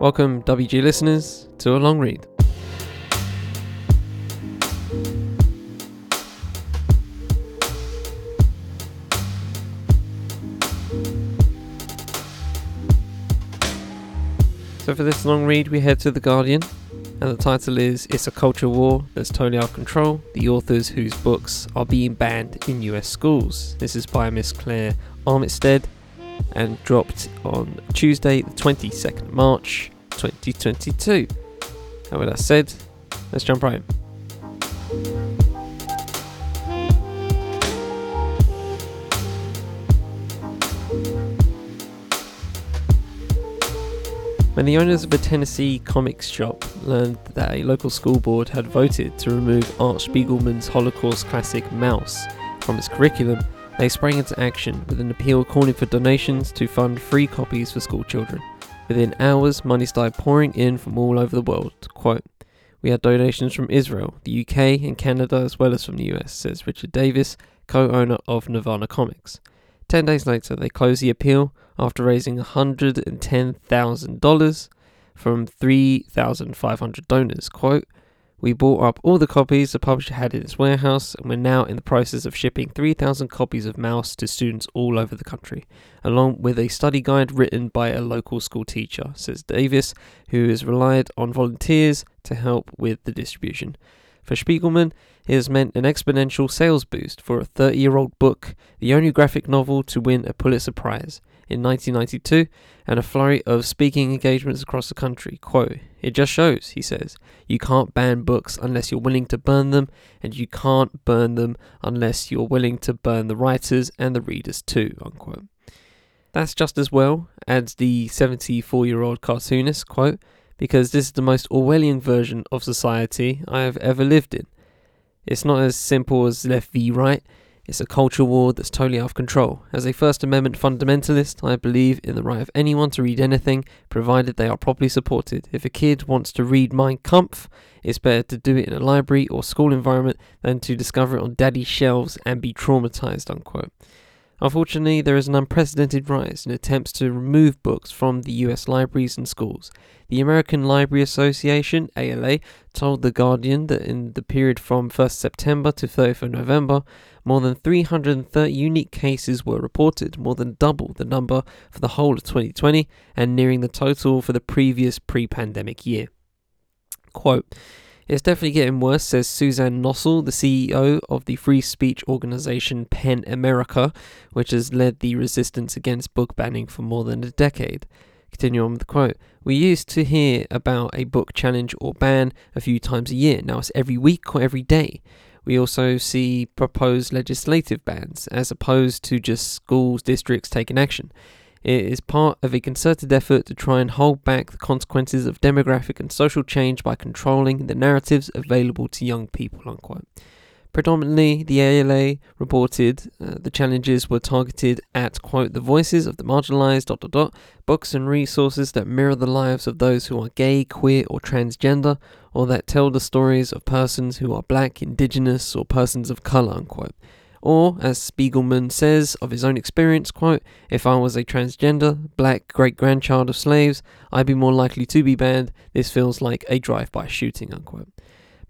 Welcome, WG listeners, to a long read. So, for this long read, we head to The Guardian, and the title is It's a Culture War That's Totally Out of Control The Authors Whose Books Are Being Banned in US Schools. This is by Miss Claire Armitstead and dropped on Tuesday, the 22nd March 2022. And with that said, let's jump right in. When the owners of a Tennessee comics shop learned that a local school board had voted to remove Art Spiegelman's Holocaust classic Maus from its curriculum, they sprang into action with an appeal calling for donations to fund free copies for school children. Within hours, money started pouring in from all over the world. Quote, We had donations from Israel, the UK, and Canada, as well as from the US, says Richard Davis, co owner of Nirvana Comics. Ten days later, they closed the appeal after raising $110,000 from 3,500 donors. Quote, we bought up all the copies the publisher had in its warehouse, and we're now in the process of shipping 3,000 copies of Maus to students all over the country, along with a study guide written by a local school teacher, says Davis, who has relied on volunteers to help with the distribution. For Spiegelman, it has meant an exponential sales boost for a 30 year old book, the only graphic novel to win a Pulitzer Prize in 1992, and a flurry of speaking engagements across the country. Quote, It just shows, he says, you can't ban books unless you're willing to burn them, and you can't burn them unless you're willing to burn the writers and the readers too. Unquote. That's just as well, adds the 74 year old cartoonist, quote, because this is the most Orwellian version of society I have ever lived in. It's not as simple as left v right, it's a culture war that's totally out of control. As a First Amendment fundamentalist, I believe in the right of anyone to read anything, provided they are properly supported. If a kid wants to read Mein Kampf, it's better to do it in a library or school environment than to discover it on daddy's shelves and be traumatized. Unquote. Unfortunately, there is an unprecedented rise in attempts to remove books from the US libraries and schools. The American Library Association, ALA, told The Guardian that in the period from 1st September to 30th November, more than 330 unique cases were reported, more than double the number for the whole of 2020 and nearing the total for the previous pre pandemic year. Quote, it's definitely getting worse, says Suzanne Nossel, the CEO of the free speech organization PEN America, which has led the resistance against book banning for more than a decade. Continue on with the quote. We used to hear about a book challenge or ban a few times a year. Now it's every week or every day. We also see proposed legislative bans as opposed to just schools, districts taking action. It is part of a concerted effort to try and hold back the consequences of demographic and social change by controlling the narratives available to young people. Unquote. Predominantly, the ALA reported uh, the challenges were targeted at, quote, the voices of the marginalized, dot, dot, dot, books and resources that mirror the lives of those who are gay, queer, or transgender, or that tell the stories of persons who are black, indigenous, or persons of color, unquote. Or, as Spiegelman says of his own experience, quote, if I was a transgender, black great grandchild of slaves, I'd be more likely to be banned. This feels like a drive by shooting, unquote.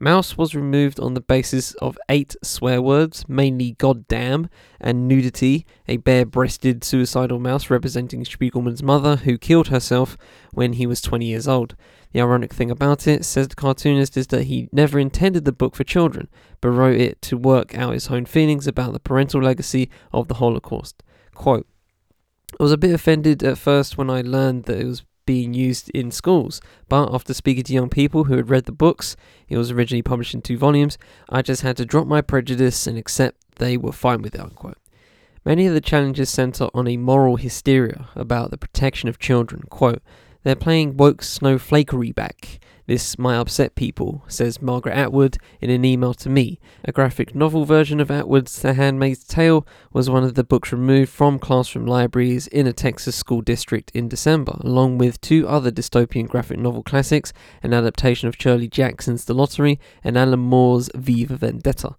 Maus was removed on the basis of eight swear words, mainly goddamn and nudity, a bare breasted suicidal mouse representing Spiegelman's mother who killed herself when he was 20 years old. The ironic thing about it, says the cartoonist, is that he never intended the book for children, but wrote it to work out his own feelings about the parental legacy of the Holocaust. Quote, I was a bit offended at first when I learned that it was being used in schools. But after speaking to young people who had read the books, it was originally published in two volumes, I just had to drop my prejudice and accept they were fine with it, unquote. Many of the challenges center on a moral hysteria about the protection of children. Quote, they're playing woke snowflakery back. This might upset people, says Margaret Atwood in an email to me. A graphic novel version of Atwood's The Handmaid's Tale was one of the books removed from classroom libraries in a Texas school district in December, along with two other dystopian graphic novel classics an adaptation of Shirley Jackson's The Lottery and Alan Moore's V for Vendetta.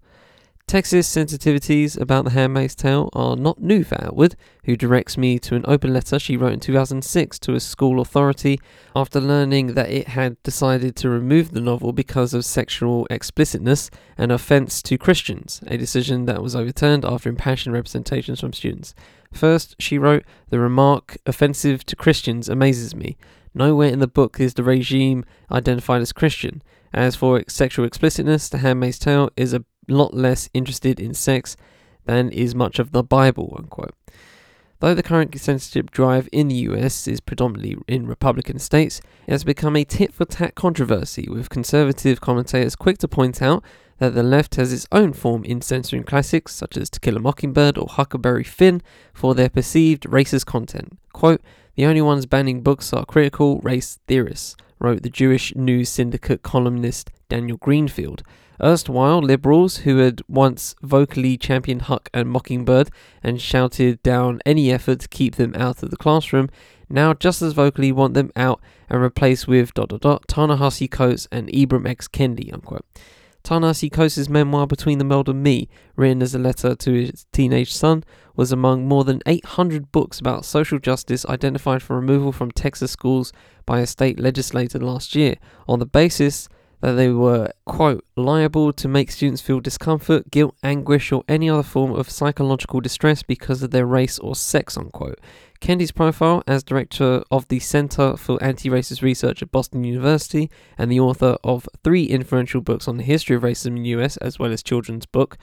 Texas sensitivities about The Handmaid's Tale are not new for Atwood, who directs me to an open letter she wrote in 2006 to a school authority after learning that it had decided to remove the novel because of sexual explicitness and offence to Christians, a decision that was overturned after impassioned representations from students. First, she wrote, The remark, offensive to Christians, amazes me. Nowhere in the book is the regime identified as Christian. As for sexual explicitness, The Handmaid's Tale is a lot less interested in sex than is much of the Bible, unquote. Though the current censorship drive in the US is predominantly in Republican states, it has become a tit for tat controversy, with conservative commentators quick to point out that the left has its own form in censoring classics such as To Kill a Mockingbird or Huckleberry Finn for their perceived racist content. Quote, the only ones banning books are critical race theorists, wrote the Jewish News Syndicate columnist Daniel Greenfield. Erstwhile liberals who had once vocally championed Huck and Mockingbird and shouted down any effort to keep them out of the classroom now just as vocally want them out and replaced with dot dot dot Ta-Nehisi Coates and Ibram X. Kendi, unquote. Ta-Nehisi Coates' memoir Between the World and Me, written as a letter to his teenage son, was among more than 800 books about social justice identified for removal from Texas schools by a state legislator last year on the basis that they were, quote, liable to make students feel discomfort, guilt, anguish, or any other form of psychological distress because of their race or sex, unquote. Kendi's profile as director of the Center for Anti Racist Research at Boston University and the author of three influential books on the history of racism in the US, as well as children's book,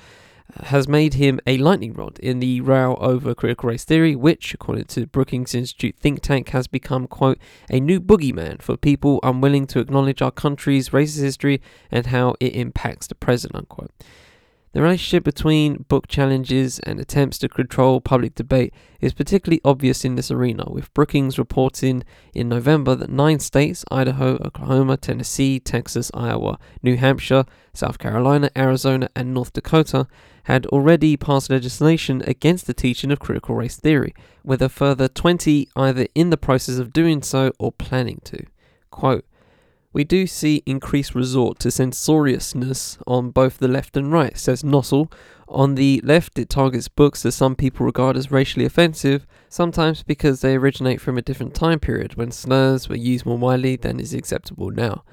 has made him a lightning rod in the row over critical race theory, which, according to the Brookings Institute think tank, has become, quote, a new boogeyman for people unwilling to acknowledge our country's racist history and how it impacts the present, unquote. The relationship between book challenges and attempts to control public debate is particularly obvious in this arena, with Brookings reporting in November that nine states Idaho, Oklahoma, Tennessee, Texas, Iowa, New Hampshire, South Carolina, Arizona, and North Dakota had already passed legislation against the teaching of critical race theory, with a further 20 either in the process of doing so or planning to. Quote, we do see increased resort to censoriousness on both the left and right, says Nossel. On the left, it targets books that some people regard as racially offensive, sometimes because they originate from a different time period when slurs were used more widely than is acceptable now.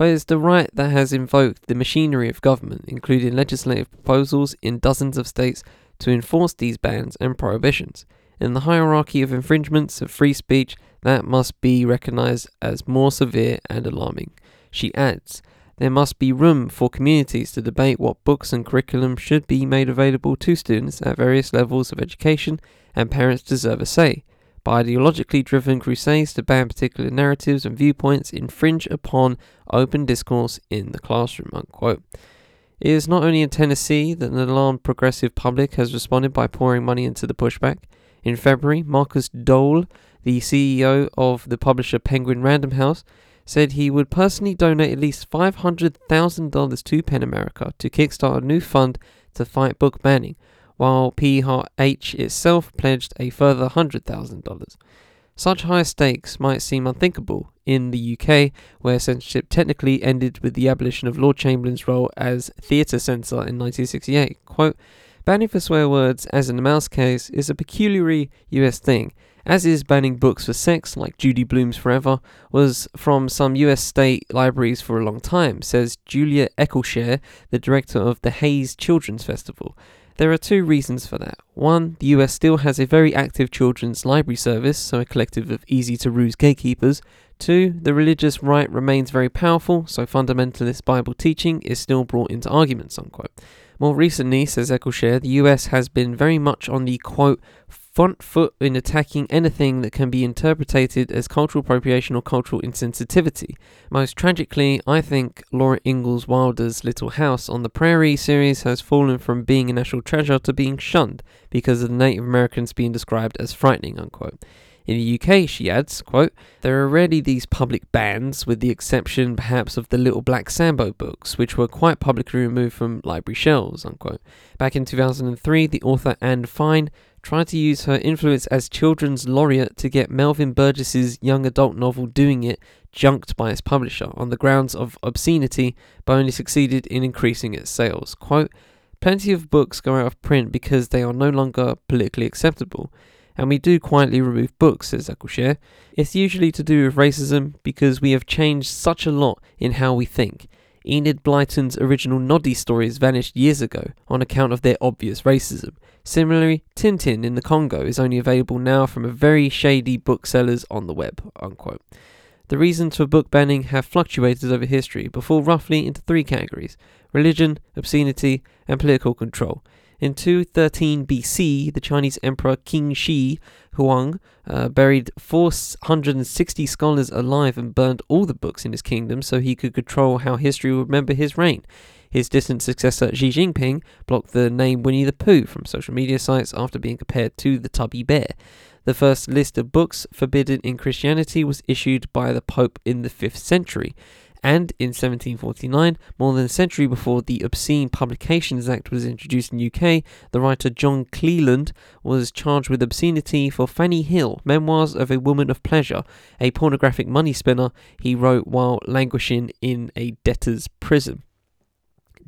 But it's the right that has invoked the machinery of government, including legislative proposals in dozens of states to enforce these bans and prohibitions. In the hierarchy of infringements of free speech, that must be recognized as more severe and alarming. She adds, there must be room for communities to debate what books and curriculum should be made available to students at various levels of education, and parents deserve a say. By ideologically driven crusades to ban particular narratives and viewpoints infringe upon open discourse in the classroom. Unquote. It is not only in Tennessee that an alarmed progressive public has responded by pouring money into the pushback. In February, Markus Dohle the CEO of the publisher Penguin Random House, said he would personally donate at least $500,000 to PEN America to kickstart a new fund to fight book banning, while PH itself pledged a further $100,000. Such high stakes might seem unthinkable in the UK, where censorship technically ended with the abolition of Lord Chamberlain's role as theatre censor in 1968. Quote, Banning for swear words, as in the Maus case, is a peculiarly US thing, as is banning books for sex, like Judy Blume's Forever, was from some US state libraries for a long time, says Julia Eccleshare, the director of the Hayes Children's Festival. There are two reasons for that. One, the US still has a very active children's library service, so a collective of easy to ruse gatekeepers. Two, the religious right remains very powerful, so fundamentalist Bible teaching is still brought into arguments, unquote. More recently, says Eccleshare, the US has been very much on the quote front foot in attacking anything that can be interpreted as cultural appropriation or cultural insensitivity. Most tragically, I think Laura Ingalls Wilder's Little House on the Prairie series has fallen from being a national treasure to being shunned because of the Native Americans being described as frightening, unquote. In the UK, she adds, quote, There are already these public bans, with the exception perhaps of the Little Black Sambo books, which were quite publicly removed from library shelves, unquote. Back in 2003, the author Anne Fine tried to use her influence as children's laureate to get Melvin Burgess's young adult novel Doing It junked by its publisher on the grounds of obscenity, but only succeeded in increasing its sales. Quote, Plenty of books go out of print because they are no longer politically acceptable. And we do quietly remove books, says Eccleshare. It's usually to do with racism because we have changed such a lot in how we think. Enid Blyton's original Noddy stories vanished years ago on account of their obvious racism. Similarly, Tintin in the Congo is only available now from a very shady booksellers on the web. Unquote. The reasons for book banning have fluctuated over history, but fall roughly into three categories religion, obscenity, and political control. In 213 BC, the Chinese Emperor Qin Shi Huang uh, buried 460 scholars alive and burned all the books in his kingdom so he could control how history would remember his reign. His distant successor Xi Jinping blocked the name Winnie the Pooh from social media sites after being compared to the Tubby Bear. The first list of books forbidden in Christianity was issued by the Pope in the 5th century. And in 1749, more than a century before the Obscene Publications Act was introduced in UK, the writer John Cleland was charged with obscenity for Fanny Hill, Memoirs of a Woman of Pleasure, a pornographic money spinner he wrote while languishing in a debtor's prison.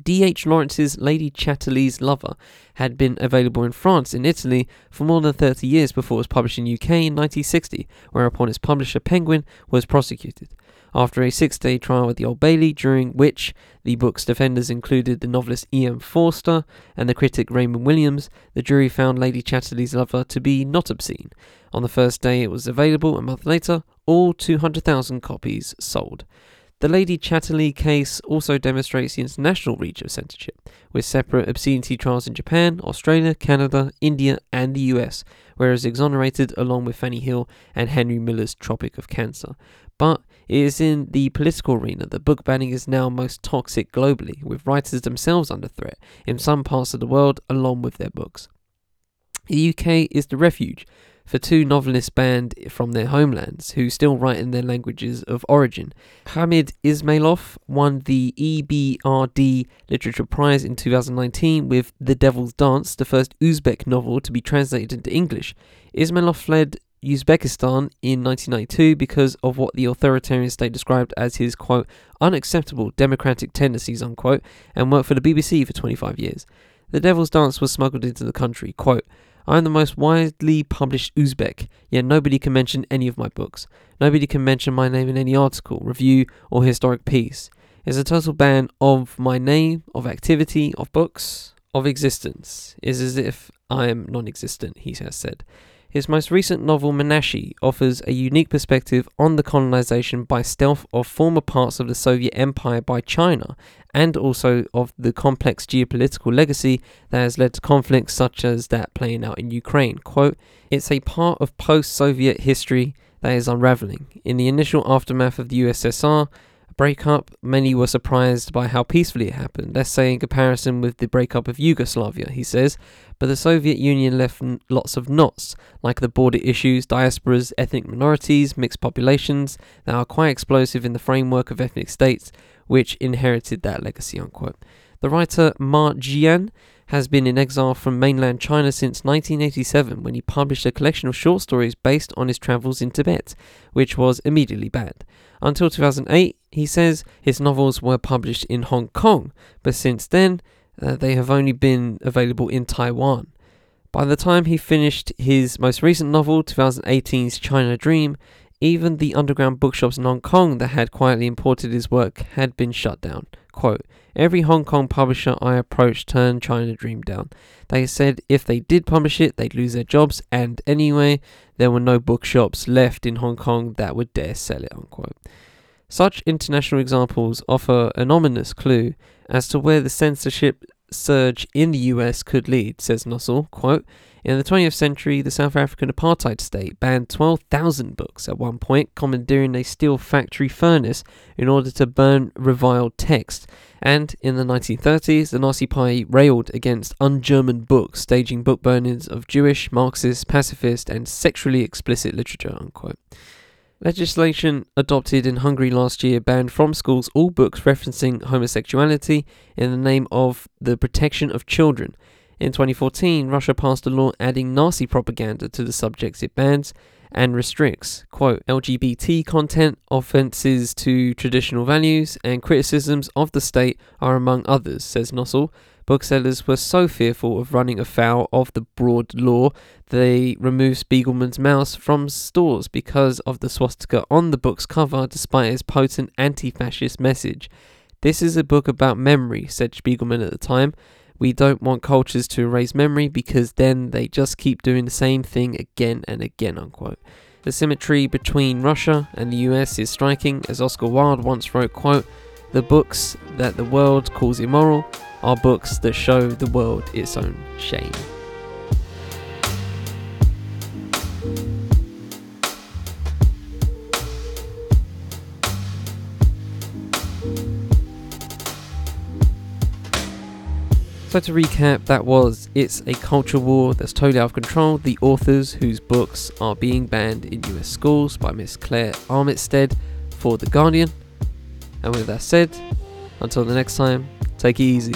D.H. Lawrence's Lady Chatterley's Lover had been available in France and Italy for more than 30 years before it was published in UK in 1960, whereupon its publisher Penguin was prosecuted. After a six day trial at the Old Bailey, during which the book's defenders included the novelist E.M. Forster and the critic Raymond Williams, the jury found Lady Chatterley's Lover to be not obscene. On the first day it was available, a month later, all 200,000 copies sold. The Lady Chatterley case also demonstrates the international reach of censorship, with separate obscenity trials in Japan, Australia, Canada, India, and the US, whereas exonerated along with Fanny Hill and Henry Miller's Tropic of Cancer. But it is in the political arena that book banning is now most toxic globally, with writers themselves under threat in some parts of the world along with their books. The UK is the refuge for two novelists banned from their homelands who still write in their languages of origin. Hamid Ismailov won the EBRD Literature Prize in 2019 with The Devil's Dance, the first Uzbek novel to be translated into English. Ismailov fled Uzbekistan in 1992 because of what the authoritarian state described as his quote unacceptable democratic tendencies unquote and worked for the BBC for 25 years. The Devil's Dance was smuggled into the country. Quote, I am the most widely published Uzbek, yet nobody can mention any of my books. Nobody can mention my name in any article, review, or historic piece. It's a total ban of my name, of activity, of books, of existence. Is as if I am non existent, he has said. His most recent novel, Manaschi, offers a unique perspective on the colonization by stealth of former parts of the Soviet Empire by China, and also of the complex geopolitical legacy that has led to conflicts such as that playing out in Ukraine. Quote, It's a part of post Soviet history that is unraveling. In the initial aftermath of the USSR, breakup, many were surprised by how peacefully it happened. Let's say in comparison with the breakup of Yugoslavia, he says. But the Soviet Union left lots of knots, like the border issues, diasporas, ethnic minorities, mixed populations, that are quite explosive in the framework of ethnic states, which inherited that legacy. Unquote. The writer Ma Jian has been in exile from mainland China since 1987 when he published a collection of short stories based on his travels in Tibet, which was immediately banned. Until 2008, he says his novels were published in Hong Kong, but since then uh, they have only been available in Taiwan. By the time he finished his most recent novel, 2018's China Dream, even the underground bookshops in Hong Kong that had quietly imported his work had been shut down. Quote, Every Hong Kong publisher I approached turned China Dream down. They said if they did publish it, they'd lose their jobs, and anyway, there were no bookshops left in Hong Kong that would dare sell it. Unquote. Such international examples offer an ominous clue as to where the censorship surge in the US could lead, says Nossel. Quote, in the 20th century, the South African apartheid state banned 12,000 books at one point, commandeering a steel factory furnace in order to burn reviled text. And in the 1930s, the Nazi Party railed against un German books, staging book burnings of Jewish, Marxist, pacifist, and sexually explicit literature. Unquote. Legislation adopted in Hungary last year banned from schools all books referencing homosexuality in the name of the protection of children. In 2014, Russia passed a law adding Nazi propaganda to the subjects it bans and restricts, quote, LGBT content, offences to traditional values, and criticisms of the state are among others, says Nossel. Booksellers were so fearful of running afoul of the broad law, they removed Spiegelman's Maus from stores because of the swastika on the book's cover, despite its potent anti fascist message. This is a book about memory, said Spiegelman at the time. We don't want cultures to erase memory because then they just keep doing the same thing again and again, unquote. The symmetry between Russia and the US is striking, as Oscar Wilde once wrote, quote, The books that the world calls immoral are books that show the world its own shame. So to recap, that was It's a Culture War That's Totally Out of Control, the authors whose books are being banned in US schools by Miss Claire Armitstead for The Guardian. And with that said, until the next time, take it easy,